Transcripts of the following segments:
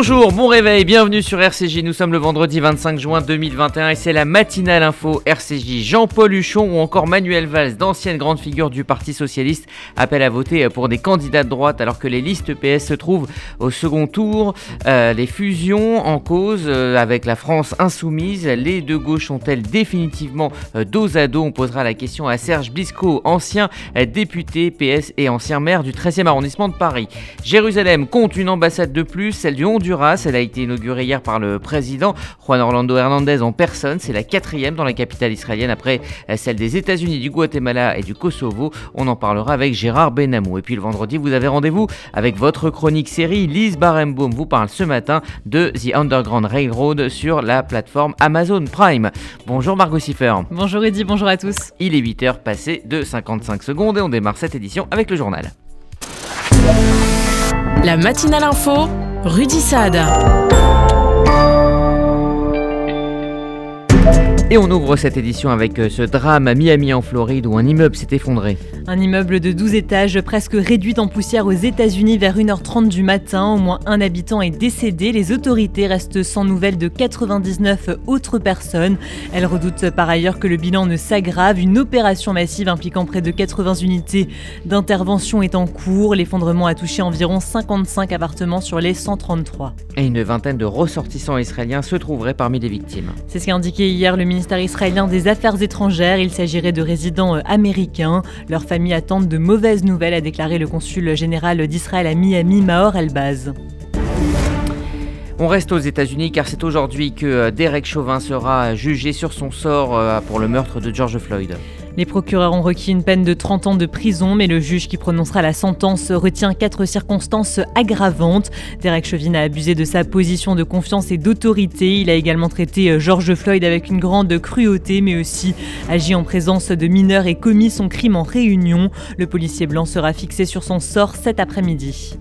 Bonjour, bon réveil, bienvenue sur RCJ. Nous sommes le vendredi 25 juin 2021 et c'est la matinale info RCJ. Jean-Paul Huchon ou encore Manuel Valls, d'anciennes grandes figures du Parti Socialiste, appellent à voter pour des candidats de droite alors que les listes PS se trouvent au second tour. Euh, les fusions en cause euh, avec la France insoumise, les deux gauches sont-elles définitivement euh, dos à dos On posera la question à Serge Blisco, ancien député PS et ancien maire du 13e arrondissement de Paris. Jérusalem compte une ambassade de plus, celle du Honduras. Elle a été inaugurée hier par le président Juan Orlando Hernandez en personne. C'est la quatrième dans la capitale israélienne après celle des États-Unis, du Guatemala et du Kosovo. On en parlera avec Gérard Benamou. Et puis le vendredi, vous avez rendez-vous avec votre chronique série. Lise Barenbaum vous parle ce matin de The Underground Railroad sur la plateforme Amazon Prime. Bonjour Margot Siffer. Bonjour Eddy, bonjour à tous. Il est 8h passé de 55 secondes et on démarre cette édition avec le journal. La matinale info Rudy Saad. Et on ouvre cette édition avec euh, ce drame à Miami en Floride où un immeuble s'est effondré. Un immeuble de 12 étages presque réduit en poussière aux États-Unis vers 1h30 du matin. Au moins un habitant est décédé. Les autorités restent sans nouvelles de 99 autres personnes. Elles redoutent par ailleurs que le bilan ne s'aggrave. Une opération massive impliquant près de 80 unités d'intervention est en cours. L'effondrement a touché environ 55 appartements sur les 133. Et une vingtaine de ressortissants israéliens se trouveraient parmi les victimes. C'est ce qu'a indiqué hier le ministre ministère israélien des Affaires étrangères. Il s'agirait de résidents euh, américains. Leurs familles attendent de mauvaises nouvelles, a déclaré le consul général d'Israël à Miami, Maor Elbaz. On reste aux États-Unis car c'est aujourd'hui que euh, Derek Chauvin sera jugé sur son sort euh, pour le meurtre de George Floyd. Les procureurs ont requis une peine de 30 ans de prison, mais le juge qui prononcera la sentence retient quatre circonstances aggravantes. Derek Chauvin a abusé de sa position de confiance et d'autorité. Il a également traité euh, George Floyd avec une grande cruauté, mais aussi agi en présence de mineurs et commis son crime en réunion. Le policier blanc sera fixé sur son sort cet après-midi.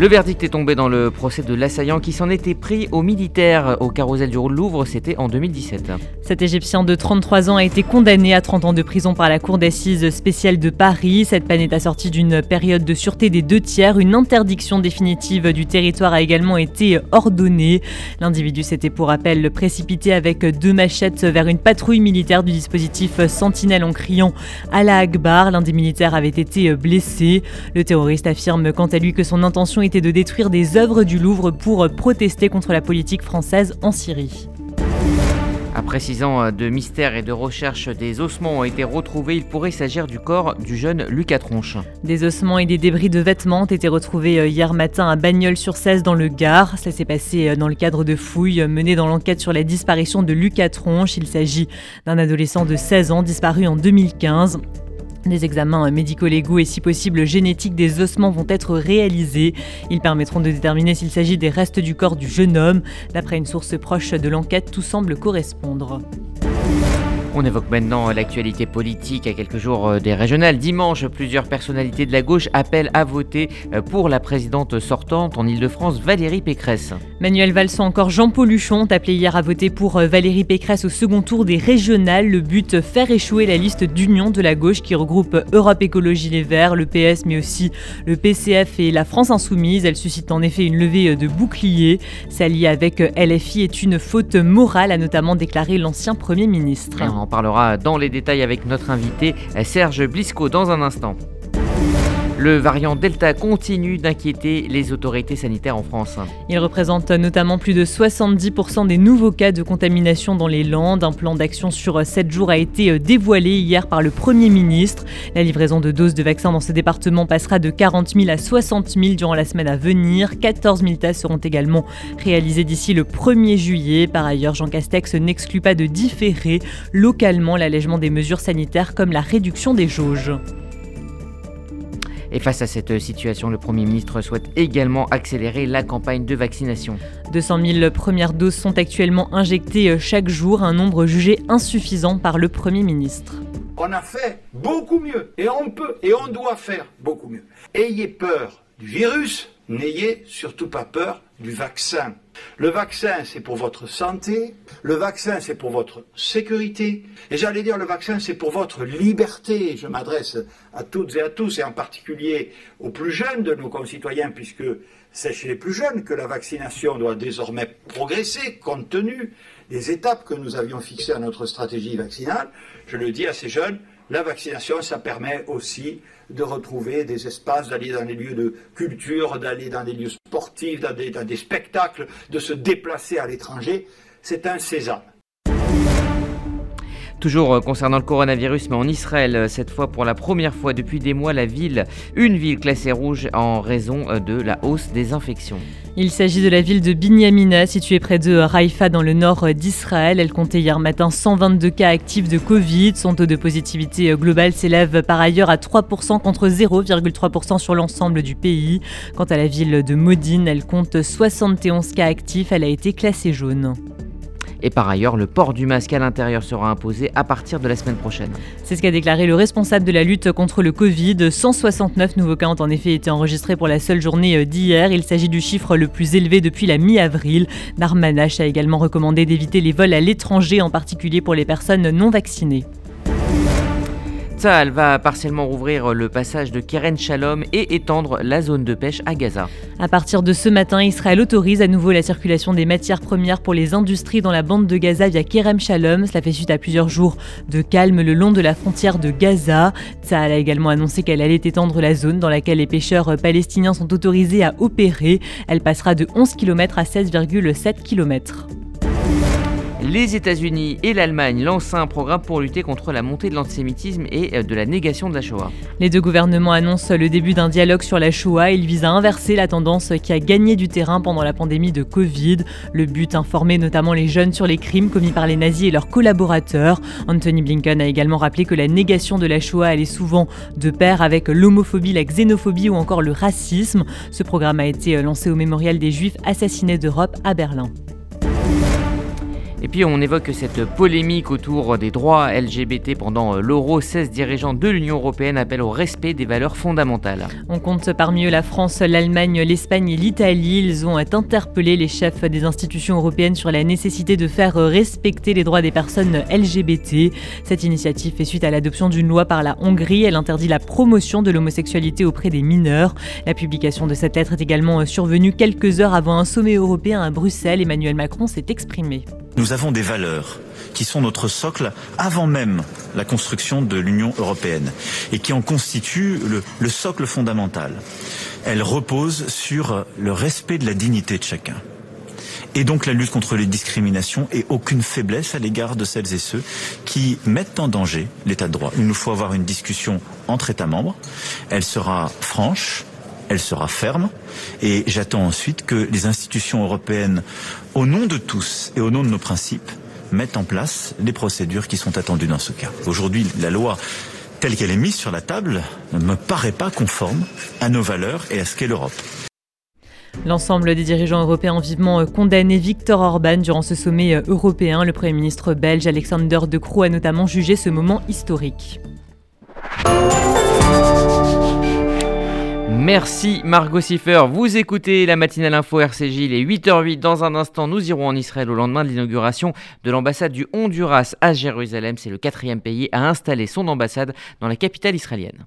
Le verdict est tombé dans le procès de l'assaillant qui s'en était pris aux militaires au carrousel du Louvre, c'était en 2017. Cet Égyptien de 33 ans a été condamné à 30 ans de prison par la Cour d'assises spéciale de Paris. Cette peine est assortie d'une période de sûreté des deux tiers. Une interdiction définitive du territoire a également été ordonnée. L'individu s'était pour rappel précipité avec deux machettes vers une patrouille militaire du dispositif Sentinelle en criant Allah Akbar. L'un des militaires avait été blessé. Le terroriste affirme quant à lui que son intention était de détruire des œuvres du Louvre pour protester contre la politique française en Syrie. Après six ans de mystère et de recherche, des ossements ont été retrouvés. Il pourrait s'agir du corps du jeune Lucas Tronche. Des ossements et des débris de vêtements ont été retrouvés euh, hier matin à Bagnols-sur-Cèze dans le Gard. Ça s'est passé euh, dans le cadre de fouilles menées dans l'enquête sur la disparition de Lucas Tronche. Il s'agit d'un adolescent de 16 ans disparu en 2015. Des examens médico-légaux et si possible génétiques des ossements vont être réalisés. Ils permettront de déterminer s'il s'agit des restes du corps du jeune homme. D'après une source proche de l'enquête, tout semble correspondre. On évoque maintenant l'actualité politique à quelques jours euh, des régionales. Dimanche, plusieurs personnalités de la gauche appellent à voter euh, pour la présidente sortante en Ile-de-France, Valérie Pécresse. Manuel Valls ou encore Jean-Paul Luchon ont appelé hier à voter pour euh, Valérie Pécresse au second tour des régionales. Le but, faire échouer la liste d'union de la gauche qui regroupe Europe Écologie Les Verts, le PS, mais aussi le PCF et la France Insoumise. Elle suscite en effet une levée de boucliers. S'allier avec LFI est une faute morale, a notamment déclaré l'ancien Premier ministre parlera dans les détails avec notre invité Serge Blisco dans un instant. Le variant Delta continue d'inquiéter les autorités sanitaires en France. Il représente notamment plus de 70% des nouveaux cas de contamination dans les Landes. Un plan d'action sur 7 jours a été euh, dévoilé hier par le Premier ministre. La livraison de doses de vaccins dans ce département passera de 40 000 à 60 000 durant la semaine à venir. 14 000 tests seront également réalisés d'ici le 1er juillet. Par ailleurs, Jean Castex n'exclut pas de différer localement l'allègement des mesures sanitaires comme la réduction des jauges. Et face à cette situation, le Premier ministre souhaite également accélérer la campagne de vaccination. 200 000 premières doses sont actuellement injectées euh, chaque jour, un nombre jugé insuffisant par le Premier ministre. On a fait beaucoup mieux et on peut et on doit faire beaucoup mieux. Ayez peur du virus, n'ayez surtout pas peur du vaccin. Le vaccin, c'est pour votre santé, le vaccin, c'est pour votre sécurité, et j'allais dire, le vaccin, c'est pour votre liberté. Je m'adresse à toutes et à tous, et en particulier aux plus jeunes de nos concitoyens, puisque c'est chez les plus jeunes que la vaccination doit désormais progresser, compte tenu des étapes que nous avions fixées à notre stratégie vaccinale. Je le dis à ces jeunes, la vaccination, ça permet aussi de retrouver des espaces, d'aller dans les lieux de culture, d'aller dans des lieux sportifs, d'aller dans des spectacles, de se déplacer à l'étranger. C'est un sésame. Toujours euh, concernant le coronavirus, mais en Israël, euh, cette fois pour la première fois depuis des mois, la ville, une ville classée rouge en raison euh, de la hausse des infections. Il s'agit de la ville de Binyamina, située près de Haïfa dans le nord d'Israël. Elle comptait hier matin 122 cas actifs de Covid. Son taux de positivité global s'élève par ailleurs à 3% contre 0,3% sur l'ensemble du pays. Quant à la ville de Modine, elle compte 71 cas actifs. Elle a été classée jaune. Et par ailleurs, le port du masque à l'intérieur sera imposé à partir de la semaine prochaine. C'est ce qu'a déclaré le responsable de la lutte contre le Covid. 169 nouveaux cas ont en effet été enregistrés pour la seule journée d'hier. Il s'agit du chiffre le plus élevé depuis la mi-avril. Darmanache a également recommandé d'éviter les vols à l'étranger, en particulier pour les personnes non vaccinées. Tsahal va partiellement rouvrir le passage de Keren Shalom et étendre la zone de pêche à Gaza. À partir de ce matin, Israël autorise à nouveau la circulation des matières premières pour les industries dans la bande de Gaza via Kerem Shalom. Cela fait suite à plusieurs jours de calme le long de la frontière de Gaza. Tsahal a également annoncé qu'elle allait étendre la zone dans laquelle les pêcheurs palestiniens sont autorisés à opérer. Elle passera de 11 km à 16,7 km. Les États-Unis et l'Allemagne lancent un programme pour lutter contre la montée de l'antisémitisme et euh, de la négation de la Shoah. Les deux gouvernements annoncent le début d'un dialogue sur la Shoah. Ils visent à inverser la tendance qui a gagné du terrain pendant la pandémie de Covid. Le but, informer notamment les jeunes sur les crimes commis par les nazis et leurs collaborateurs. Anthony Blinken a également rappelé que la négation de la Shoah allait souvent de pair avec l'homophobie, la xénophobie ou encore le racisme. Ce programme a été euh, lancé au mémorial des Juifs assassinés d'Europe à Berlin. Et puis on évoque cette polémique autour des droits LGBT pendant euh, l'euro. 16 dirigeants de l'Union européenne appellent au respect des valeurs fondamentales. On compte parmi eux la France, l'Allemagne, l'Espagne et l'Italie. Ils ont interpellé les chefs des institutions européennes sur la nécessité de faire respecter les droits des personnes LGBT. Cette initiative fait suite à l'adoption d'une loi par la Hongrie. Elle interdit la promotion de l'homosexualité auprès des mineurs. La publication de cette lettre est également survenue quelques heures avant un sommet européen à Bruxelles. Emmanuel Macron s'est exprimé. Nous avons des valeurs qui sont notre socle avant même la construction de l'Union européenne et qui en constituent le, le, socle fondamental. Elles reposent sur le respect de la dignité de chacun. Et donc la lutte contre les discriminations et aucune faiblesse à l'égard de celles et ceux qui mettent en danger l'état de droit. Il nous faut avoir une discussion entre États membres. Elle sera franche, elle sera ferme et j'attends ensuite que les institutions européennes, au nom de tous et au nom de nos principes, mettent en place les procédures qui sont attendues dans ce cas. Aujourd'hui, la loi telle qu'elle est mise sur la table ne me paraît pas conforme à nos valeurs et à ce qu'est l'Europe. L'ensemble des dirigeants européens ont vivement condamné Viktor Orban durant ce sommet européen. Le Premier ministre belge Alexander De Croo a notamment jugé ce moment historique. Merci Margot Siffer. Vous écoutez la matinale info RCJ, les 8h08. Dans un instant, nous irons en Israël au lendemain de l'inauguration de l'ambassade du Honduras à Jérusalem. C'est le quatrième pays à installer son ambassade dans la capitale israélienne.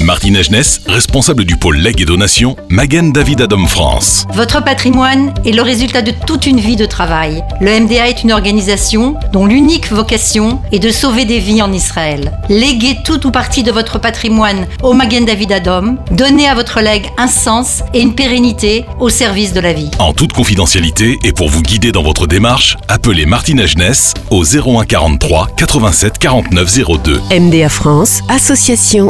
Martine Agenès, responsable du pôle legs et donation, Magen David Adam France. Votre patrimoine est le résultat de toute une vie de travail. Le MDA est une organisation dont l'unique vocation est de sauver des vies en Israël. Léguez tout ou partie de votre patrimoine au Magen David Adom. Donnez à votre legs un sens et une pérennité au service de la vie. En toute confidentialité et pour vous guider dans votre démarche, appelez Martine Agenès au 01 43 87 49 02. MDA France, association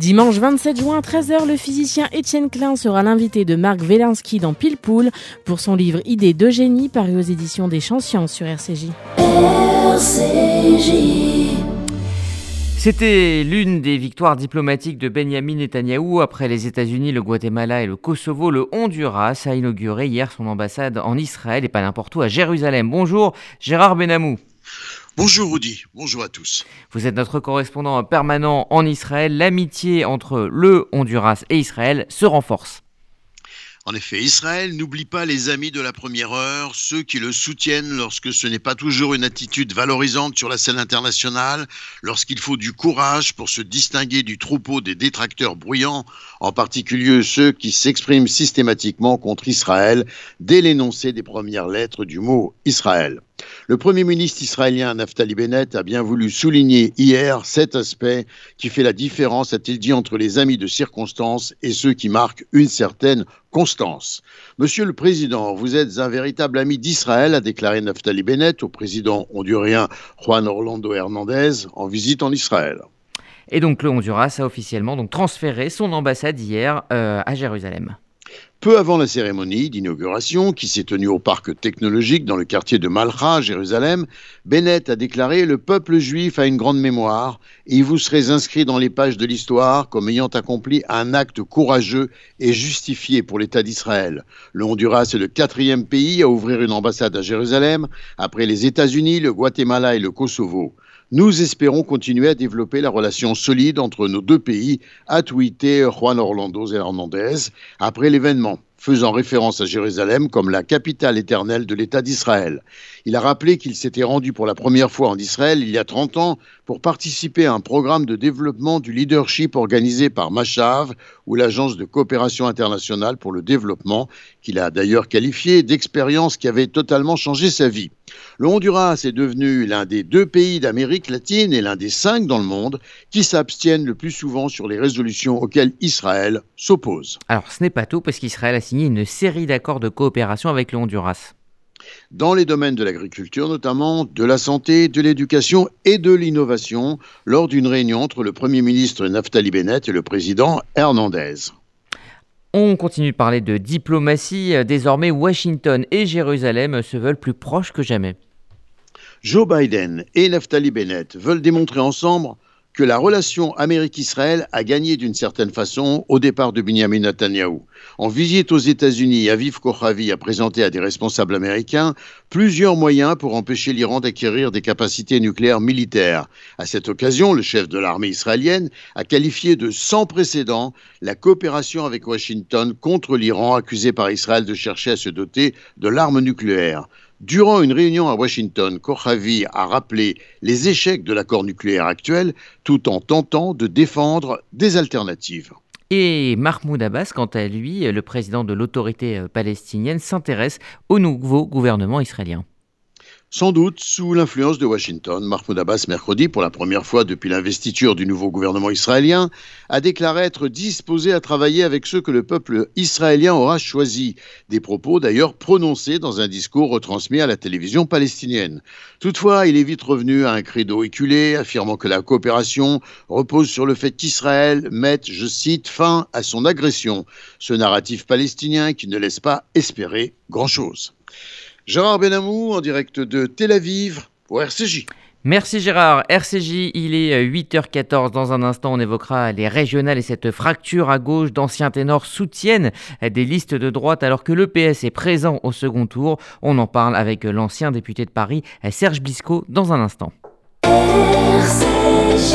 Dimanche 27 juin à 13h, le physicien Étienne Klein sera l'invité de Marc Wielinski dans Pile Poule pour son livre Idées de génie paru aux éditions des Champs Sciences sur RCJ. C'était l'une des victoires diplomatiques de Benjamin Netanyahou après les États-Unis, le Guatemala et le Kosovo. Le Honduras a inauguré hier son ambassade en Israël et pas n'importe où à Jérusalem. Bonjour Gérard Benamou. Bonjour Rudy, bonjour à tous. Vous êtes notre correspondant permanent en Israël. L'amitié entre le Honduras et Israël se renforce. En effet, Israël n'oublie pas les amis de la première heure, ceux qui le soutiennent lorsque ce n'est pas toujours une attitude valorisante sur la scène internationale, lorsqu'il faut du courage pour se distinguer du troupeau des détracteurs bruyants, en particulier ceux qui s'expriment systématiquement contre Israël dès l'énoncé des premières lettres du mot Israël. Le Premier ministre israélien Naftali Bennett a bien voulu souligner hier cet aspect qui fait la différence, a-t-il dit, entre les amis de circonstance et ceux qui marquent une certaine constance. Monsieur le Président, vous êtes un véritable ami d'Israël, a déclaré Naftali Bennett au président hondurien Juan Orlando Hernandez en visite en Israël. Et donc le Honduras a officiellement donc transféré son ambassade hier euh, à Jérusalem. Peu avant la cérémonie d'inauguration qui s'est tenue au parc technologique dans le quartier de Malcha, Jérusalem, Bennett a déclaré Le peuple juif a une grande mémoire et vous serez inscrit dans les pages de l'histoire comme ayant accompli un acte courageux et justifié pour l'État d'Israël. Le Honduras est le quatrième pays à ouvrir une ambassade à Jérusalem après les États-Unis, le Guatemala et le Kosovo. Nous espérons continuer à développer la relation solide entre nos deux pays, a tweeté Juan Orlando Hernandez après l'événement faisant référence à Jérusalem comme la capitale éternelle de l'État d'Israël. Il a rappelé qu'il s'était rendu pour la première fois en Israël il y a 30 ans pour participer à un programme de développement du leadership organisé par Machav ou l'Agence de coopération internationale pour le développement, qu'il a d'ailleurs qualifié d'expérience qui avait totalement changé sa vie. Le Honduras est devenu l'un des deux pays d'Amérique latine et l'un des cinq dans le monde qui s'abstiennent le plus souvent sur les résolutions auxquelles Israël s'oppose. Alors ce n'est pas tout parce qu'Israël a signé une série d'accords de coopération avec le Honduras dans les domaines de l'agriculture notamment, de la santé, de l'éducation et de l'innovation lors d'une réunion entre le Premier ministre Naftali Bennett et le président Hernandez. On continue de parler de diplomatie. Désormais, Washington et Jérusalem se veulent plus proches que jamais. Joe Biden et Naftali Bennett veulent démontrer ensemble que la relation Amérique-Israël a gagné d'une certaine façon au départ de Benjamin Netanyahu. En visite aux États-Unis, Aviv Kochavi a présenté à des responsables américains plusieurs moyens pour empêcher l'Iran d'acquérir des capacités nucléaires militaires. À cette occasion, le chef de l'armée israélienne a qualifié de sans précédent la coopération avec Washington contre l'Iran accusé par Israël de chercher à se doter de l'arme nucléaire. Durant une réunion à Washington, Kochavi a rappelé les échecs de l'accord nucléaire actuel tout en tentant de défendre des alternatives. Et Mahmoud Abbas, quant à lui, le président de l'autorité palestinienne, s'intéresse au nouveau gouvernement israélien. Sans doute sous l'influence de Washington, Mahmoud Abbas, mercredi, pour la première fois depuis l'investiture du nouveau gouvernement israélien, a déclaré être disposé à travailler avec ceux que le peuple israélien aura choisis. Des propos d'ailleurs prononcés dans un discours retransmis à la télévision palestinienne. Toutefois, il est vite revenu à un credo éculé, affirmant que la coopération repose sur le fait qu'Israël mette, je cite, fin à son agression. Ce narratif palestinien qui ne laisse pas espérer grand-chose. Gérard Benamou en direct de Tel Aviv pour RCJ. Merci Gérard. RCJ, il est 8h14. Dans un instant, on évoquera les régionales et cette fracture à gauche d'anciens ténors soutiennent des listes de droite alors que l'EPS est présent au second tour. On en parle avec l'ancien député de Paris, Serge Blisco, dans un instant. RCJ.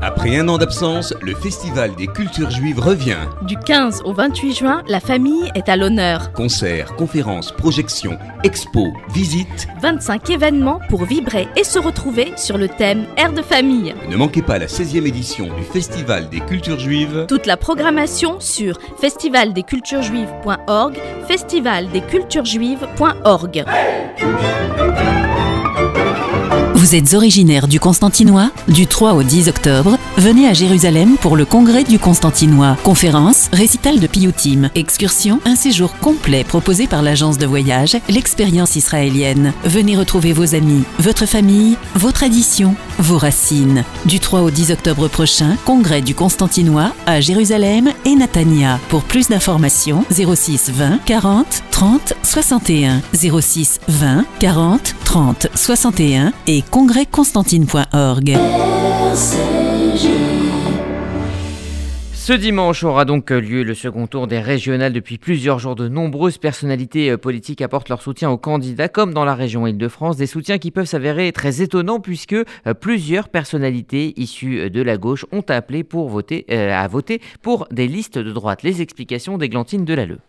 après un an d'absence, le Festival des cultures juives revient. Du 15 au 28 juin, la famille est à l'honneur. Concerts, conférences, projections, expos, visites. 25 événements pour vibrer et se retrouver sur le thème Air de famille. Ne manquez pas la 16e édition du Festival des cultures juives. Toute la programmation sur festivaldesculturesjuives.org, festivaldesculturesjuives.org. Vous êtes originaire du Constantinois Du 3 au 10 octobre, venez à Jérusalem pour le congrès du Constantinois. Conférence, récital de Piyutim, excursion, un séjour complet proposé par l'agence de voyage, l'expérience israélienne. Venez retrouver vos amis, votre famille, vos traditions, vos racines. Du 3 au 10 octobre prochain, congrès du Constantinois à Jérusalem et Natania. Pour plus d'informations, 06 20 40 30 61 06 20 40 30 61 et congrèsconstantine.org. Ce dimanche aura donc lieu le second tour des régionales. Depuis plusieurs jours, de nombreuses personnalités euh, politiques apportent leur soutien aux candidats, comme dans la région Île-de-France. Des soutiens qui peuvent s'avérer très étonnants puisque euh, plusieurs personnalités issues de la gauche ont appelé pour voter, euh, à voter pour des listes de droite. Les explications d'Églantine Delalleux.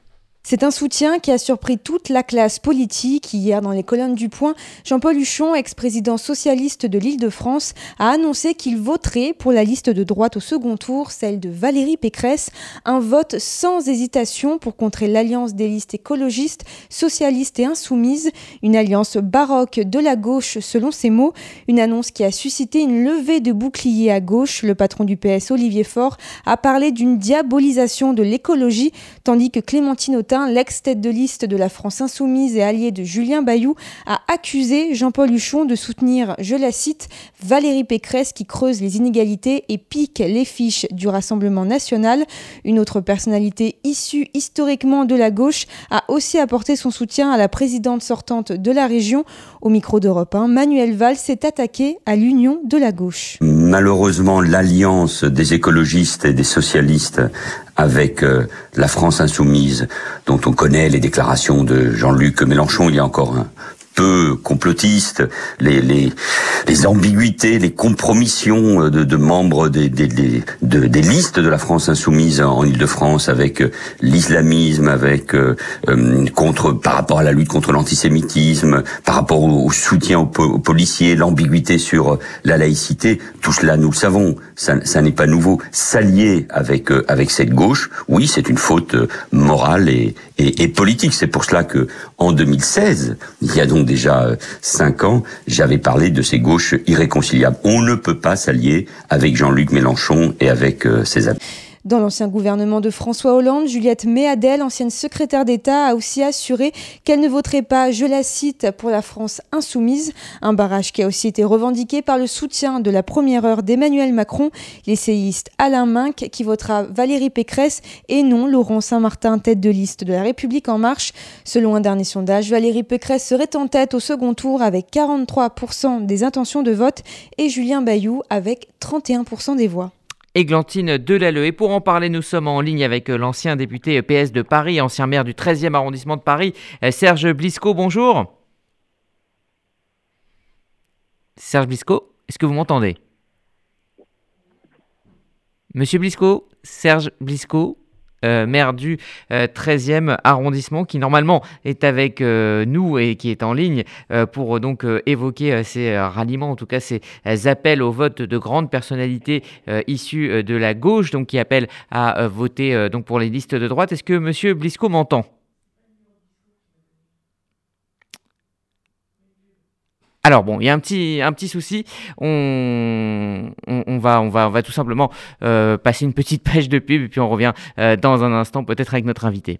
C'est un soutien qui a surpris toute la classe politique. Hier, dans les colonnes du Point, Jean-Paul Huchon, ex-président socialiste de l'Île-de-France, a annoncé qu'il voterait pour la liste de droite au second tour, celle de Valérie Pécresse. Un vote sans hésitation pour contrer l'alliance des listes écologistes, socialistes et insoumises. Une alliance baroque de la gauche, selon ses mots. Une annonce qui a suscité une levée de boucliers à gauche. Le patron du PS, Olivier Faure, a parlé d'une diabolisation de l'écologie, tandis que Clémentine Autain l'ex-tête de liste de la France insoumise et allié de Julien Bayou, a accusé Jean-Paul Huchon de soutenir, je la cite, Valérie Pécresse qui creuse les inégalités et pique les fiches du Rassemblement national. Une autre personnalité issue historiquement de la gauche a aussi apporté son soutien à la présidente sortante de la région. Au micro d'Europe 1, Manuel Valls s'est attaqué à l'union de la gauche. Malheureusement, l'alliance des écologistes et des socialistes avec euh, la France insoumise, dont on connaît les déclarations de Jean-Luc Mélenchon. Il y a encore un, peu complotiste, les, les, les ambiguïtés, les compromissions de, de membres des, des, des, de, des listes de la France insoumise en Ile-de-France avec euh, l'islamisme, avec euh, euh, contre par rapport à la lutte contre l'antisémitisme, par rapport au, soutien aux, policiers, l'ambiguïté sur la laïcité, tout cela nous le savons, ça, ça n'est pas nouveau. S'allier avec avec cette gauche, oui, c'est une faute morale et, et, et politique. C'est pour cela que en 2016, il y a donc déjà euh, cinq ans, j'avais parlé de ces gauches irréconciliables. On ne peut pas s'allier avec Jean-Luc Mélenchon et avec euh, ses amis. Dans l'ancien gouvernement de François Hollande, Juliette Méadel, ancienne secrétaire d'État, a aussi assuré qu'elle ne voterait pas, je la cite, pour la France insoumise, un barrage qui a aussi été revendiqué par le soutien de la première heure d'Emmanuel Macron, l'essayiste Alain Minck, qui votera Valérie Pécresse et non Laurent Saint-Martin, tête de liste de la République en marche. Selon un dernier sondage, Valérie Pécresse serait en tête au second tour avec 43% des intentions de vote et Julien Bayou avec 31% des voix. Églantine Delalleux. Et pour en parler, nous sommes en ligne avec euh, l'ancien député PS de Paris, ancien maire du 13e arrondissement de Paris, euh, Serge Blisco. Bonjour. Serge Blisco, est-ce que vous m'entendez? Monsieur Blisco, Serge Blisco, euh, maire du 13e euh, arrondissement, qui normalement est avec euh, nous et qui est en ligne pour donc évoquer ces ralliements, en tout cas ces appels au vote de grandes personnalités issues de la gauche, donc qui appellent à voter donc pour les listes de droite. Est-ce que Monsieur Blisco m'entend? Alors bon, il y a un petit, un petit souci. On, on, va, on, va, on va tout simplement euh, passer une petite page de pub et puis on revient euh, dans un instant peut-être avec notre invité.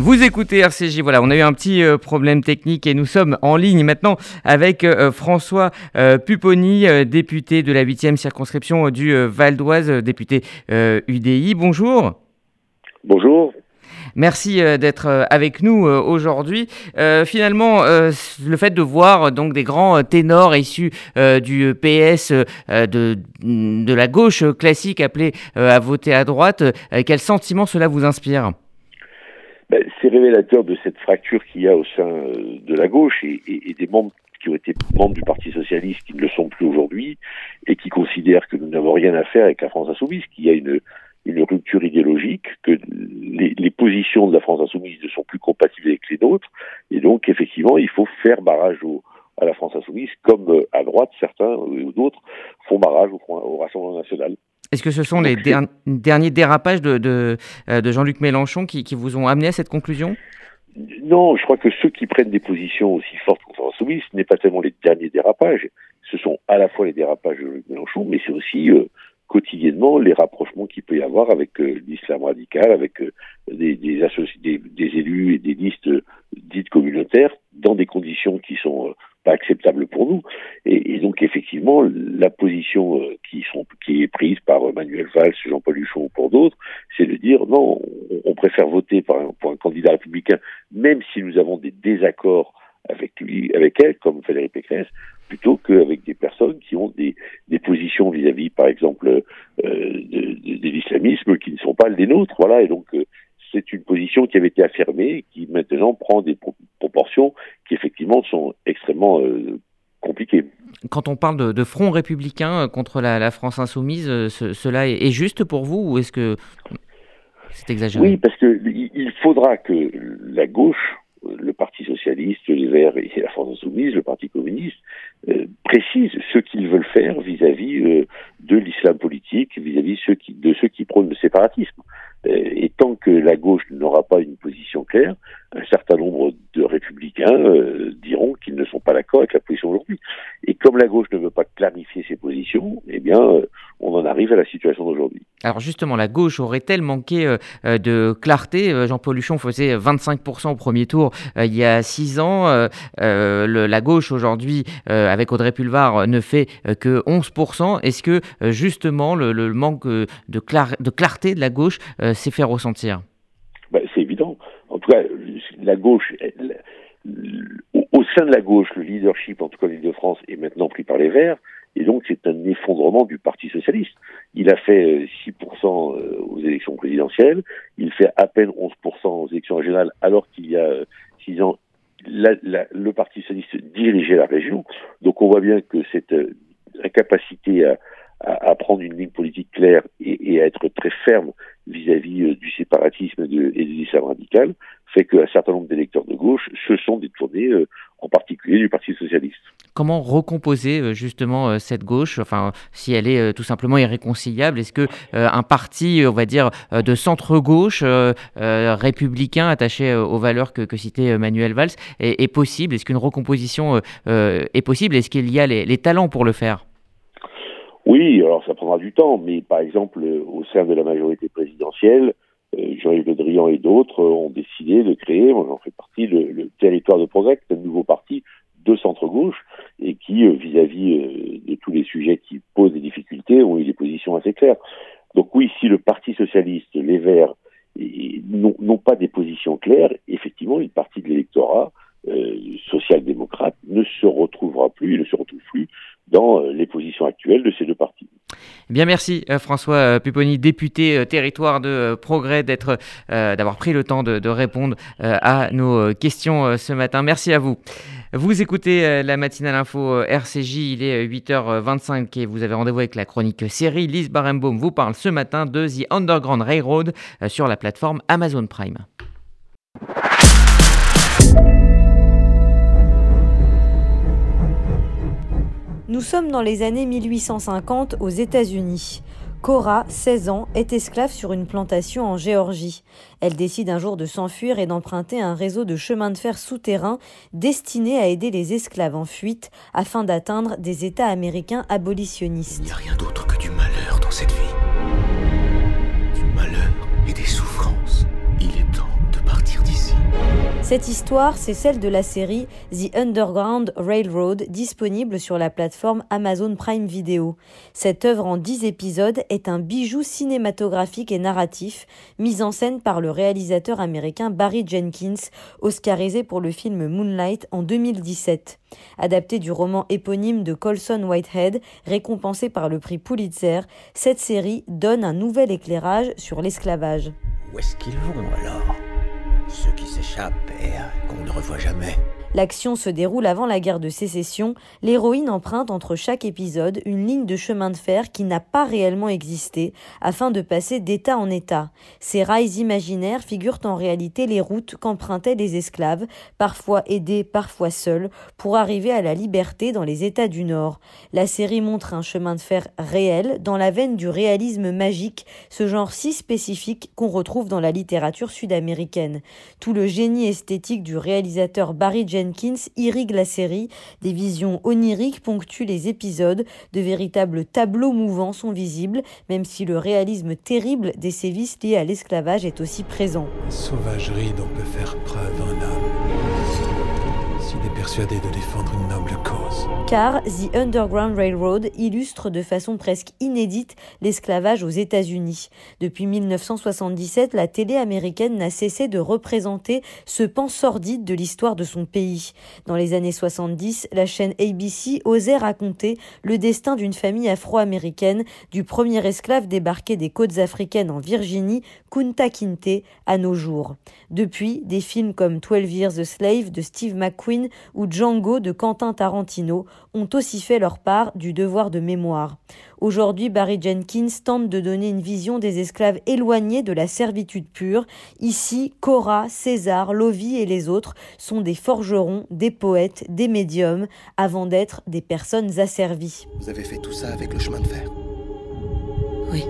Vous écoutez RCJ, voilà, on a eu un petit euh, problème technique et nous sommes en ligne maintenant avec euh, François euh, Pupponi, député de la 8e circonscription du Val d'Oise, député UDI. Bonjour. Bonjour. Merci d'être avec nous aujourd'hui. finalement, le fait de voir donc des grands ténors issus du PS de, de la gauche classique appelés à voter à droite, quel sentiment cela vous inspire? Ben, c'est révélateur de cette fracture qu'il y a au sein euh, de la gauche et, des membres qui ont été membres du Parti socialiste qui ne le sont plus aujourd'hui et qui considèrent que nous n'avons rien à faire avec la France insoumise, qu'il y a une, rupture idéologique, que les, positions de la France insoumise ne sont plus compatibles avec les nôtres et donc effectivement il faut faire barrage au, à la France insoumise comme euh, à droite certains ou d'autres font barrage au, au Rassemblement national. Est-ce que ce sont les derniers dérapages de, de, euh, de Jean-Luc Mélenchon qui, qui, vous ont amené à cette conclusion? Non, je crois que ceux qui prennent des positions aussi fortes contre Insoumise, ce n'est pas tellement les derniers dérapages, ce sont à la fois les dérapages de Jean-Luc Mélenchon, mais c'est aussi euh, quotidiennement les rapprochements qu'il peut y avoir avec euh, l'islam radical, avec euh, des, des, des, des, élus et des listes dites communautaires, dans des conditions qui sont acceptable pour nous. Et, donc effectivement, la position euh, qui, sont, qui est prise par Manuel Valls, Jean-Paul Huchon ou pour d'autres, c'est de dire non, on, préfère voter pour un candidat républicain, même si nous avons des désaccords avec lui, avec elle, comme Valérie Pécresse, plutôt qu'avec des personnes qui ont des, des positions vis-à-vis, par exemple, euh, de l'islamisme qui ne sont pas les nôtres. Voilà, et donc euh, c'est une position qui avait été affirmée et qui maintenant prend des proportions qui effectivement sont extrêmement euh, compliquées. Quand on parle de, de front républicain euh, contre la, la France insoumise, euh, ce, cela est, est, juste pour vous ou est-ce que c'est exagéré? Oui, parce qu'il faudra que la gauche, le Parti socialiste, les Verts et la France insoumise, le Parti communiste, euh, précisent ce qu'ils veulent faire vis-à-vis -vis, euh, de l'islam politique, vis-à-vis de ceux qui prônent le séparatisme. Euh, et tant que la gauche n'aura pas une position claire, un certain nombre de républicains euh, diront qu'ils ne sont pas d'accord avec la position aujourd'hui. Et comme la gauche ne veut pas clarifier ses positions, eh bien, euh, on en arrive à la situation d'aujourd'hui. Alors justement, la gauche aurait-elle manqué euh, de clarté Jean-Paul Luchon faisait 25% au premier tour il y a six ans. Le, la gauche aujourd'hui, avec Audrey Pulvar, ne fait que 11%. Est-ce que justement le, le manque de, clar de, clarté de la gauche s'est fait ressentir? Ben, C'est évident. Tout cas, la gauche, au sein de la gauche, le leadership, en tout cas l'île de France, est maintenant pris par les Verts, et donc c'est un effondrement du Parti socialiste. Il a fait 6% aux élections présidentielles, il fait à peine 11% aux élections régionales, alors qu'il y a 6 ans, la, la, le Parti socialiste dirigeait la région. Donc on voit bien que cette incapacité à, à, à, prendre une ligne politique claire et, et à être très ferme vis-à-vis -vis du séparatisme de, et de l'islam radical fait qu'un certain nombre d'électeurs de gauche se sont détournés, euh, en particulier du Parti socialiste. comment recomposer justement cette gauche, enfin si elle est tout simplement irréconciliable? Est-ce que un parti, on va dire, de centre-gauche républicain attaché aux valeurs que, citait Manuel Valls est, possible? Est-ce qu'une recomposition est possible? Est-ce qu'il y a les talents pour le faire? Oui, alors ça prendra du temps, mais par exemple, au sein de la majorité présidentielle, euh, Jean-Yves Le Drian et d'autres ont décidé de créer, j'en fais partie, le, Territoire de Progrès, un nouveau parti de centre-gauche, et qui, euh, vis-à-vis euh, de tous les sujets qui posent des difficultés, ont eu des positions assez claires. Donc oui, si le Parti socialiste, les Verts, n'ont pas des positions claires, effectivement, une partie de l'électorat social-démocrate ne se retrouvera plus, ne se retrouve plus dans euh, les positions actuelles de ces deux partis. Eh bien, merci euh, François euh, Pupponi, député territoire de Progrès, d'être, d'avoir pris le temps de, répondre à nos questions ce matin. Merci à vous. Vous écoutez la matinale info RCJ, il est 8h25 et vous avez rendez-vous avec la chronique série. Lise Barenbaum vous parle ce matin de The Underground Railroad sur la plateforme Amazon Prime. Nous sommes dans les années 1850 aux États-Unis. Cora, 16 ans, est esclave sur une plantation en Géorgie. Elle décide un jour de s'enfuir et d'emprunter un réseau de chemins de fer souterrains destiné à aider les esclaves en fuite afin d'atteindre des États américains abolitionnistes. Il n'y a rien d'autre que du malheur dans cette. Cette histoire, c'est celle de la série The Underground Railroad, disponible sur la plateforme Amazon Prime Video. Cette œuvre en 10 épisodes est un bijou cinématographique et narratif, mis en scène par le réalisateur américain Barry Jenkins, oscarisé pour le film Moonlight en 2017. Adapté du roman éponyme de Colson Whitehead, récompensé par le prix Pulitzer, cette série donne un nouvel éclairage sur l'esclavage. Où est-ce qu'ils vont alors? Ceux qui s'échappent et qu'on ne revoit jamais. L'action se déroule avant la guerre de sécession. L'héroïne emprunte entre chaque épisode une ligne de chemin de fer qui n'a pas réellement existé afin de passer d'état en état. Ces rails imaginaires figurent en réalité les routes qu'empruntaient les esclaves, parfois aidés, parfois seuls, pour arriver à la liberté dans les États du Nord. La série montre un chemin de fer réel dans la veine du réalisme magique, ce genre si spécifique qu'on retrouve dans la littérature sud-américaine. Tout le génie esthétique du réalisateur Barry Jenkins irrigue la série, des visions oniriques ponctuent les épisodes, de véritables tableaux mouvants sont visibles, même si le réalisme terrible des sévices liés à l'esclavage est aussi présent. Sauvagerie dont peut faire preuve un homme s'il est persuadé de défendre une noble cause. Car The Underground Railroad illustre de façon presque inédite l'esclavage aux États-Unis. Depuis 1977, la télé américaine n'a cessé de représenter ce pan sordide de l'histoire de son pays. Dans les années 70, la chaîne ABC osait raconter le destin d'une famille afro-américaine du premier esclave débarqué des côtes africaines en Virginie, Kunta Kinte, à nos jours. Depuis, des films comme 12 Years a Slave de Steve McQueen ou Django de Quentin Tarantino ont aussi fait leur part du devoir de mémoire. Aujourd'hui, Barry Jenkins tente de donner une vision des esclaves éloignés de la servitude pure. Ici, Cora, César, Lovie et les autres sont des forgerons, des poètes, des médiums, avant d'être des personnes asservies. Vous avez fait tout ça avec le chemin de fer? Oui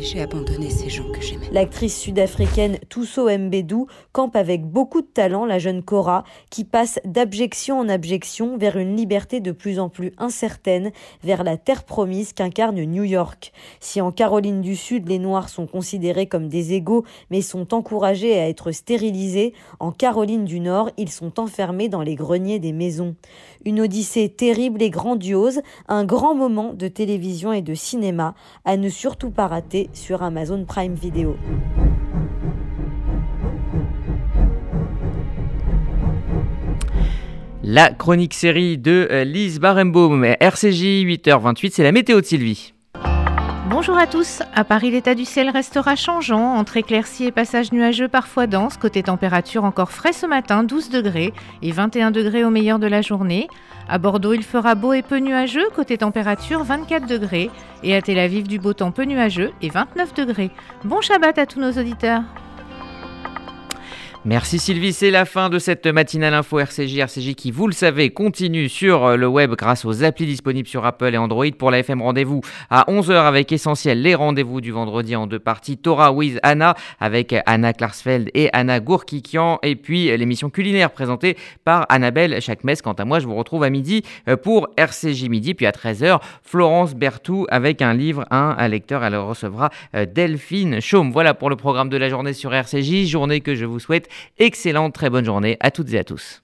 j'ai abandonné ces gens que j'aimais. L'actrice sud-africaine Tusso Mbedou campe avec beaucoup de talent la jeune Cora qui passe d'abjection en abjection vers une liberté de plus en plus incertaine, vers la terre promise qu'incarne New York. Si en Caroline du Sud les Noirs sont considérés comme des égaux mais sont encouragés à être stérilisés, en Caroline du Nord ils sont enfermés dans les greniers des maisons. Une odyssée terrible et grandiose, un grand moment de télévision et de cinéma à ne surtout pas rater sur Amazon Prime Video. La chronique série de euh, Lise Barenbaum, RCJ 8h28, c'est la météo de Sylvie. Bonjour à tous. À Paris, l'état du ciel restera changeant, entre éclaircies et passages nuageux parfois denses. Côté température, encore frais ce matin, 12 degrés et 21 degrés au meilleur de la journée. À Bordeaux, il fera beau et peu nuageux. Côté température, 24 degrés. Et à Tel Aviv, du beau temps peu nuageux et 29 degrés. Bon Shabbat à tous nos auditeurs. Merci Sylvie, c'est la fin de cette matinale info RCJ. RCJ qui, vous le savez, continue sur euh, le web grâce aux applis disponibles sur Apple et Android. Pour la FM, rendez-vous à 11h avec Essentiel, les rendez-vous du vendredi en deux parties. Torah with Anna avec Anna Klarsfeld et Anna Gourkikian. Et puis l'émission culinaire présentée par Annabelle Chakmes. Quant à moi, je vous retrouve à midi euh, pour RCJ Midi. Puis à 13h, Florence Bertou avec un livre, un, lecteur. Elle recevra euh, Delphine Chaume. Voilà pour le programme de la journée sur RCJ. Journée que je vous souhaite Excellente, très bonne journée à toutes et à tous.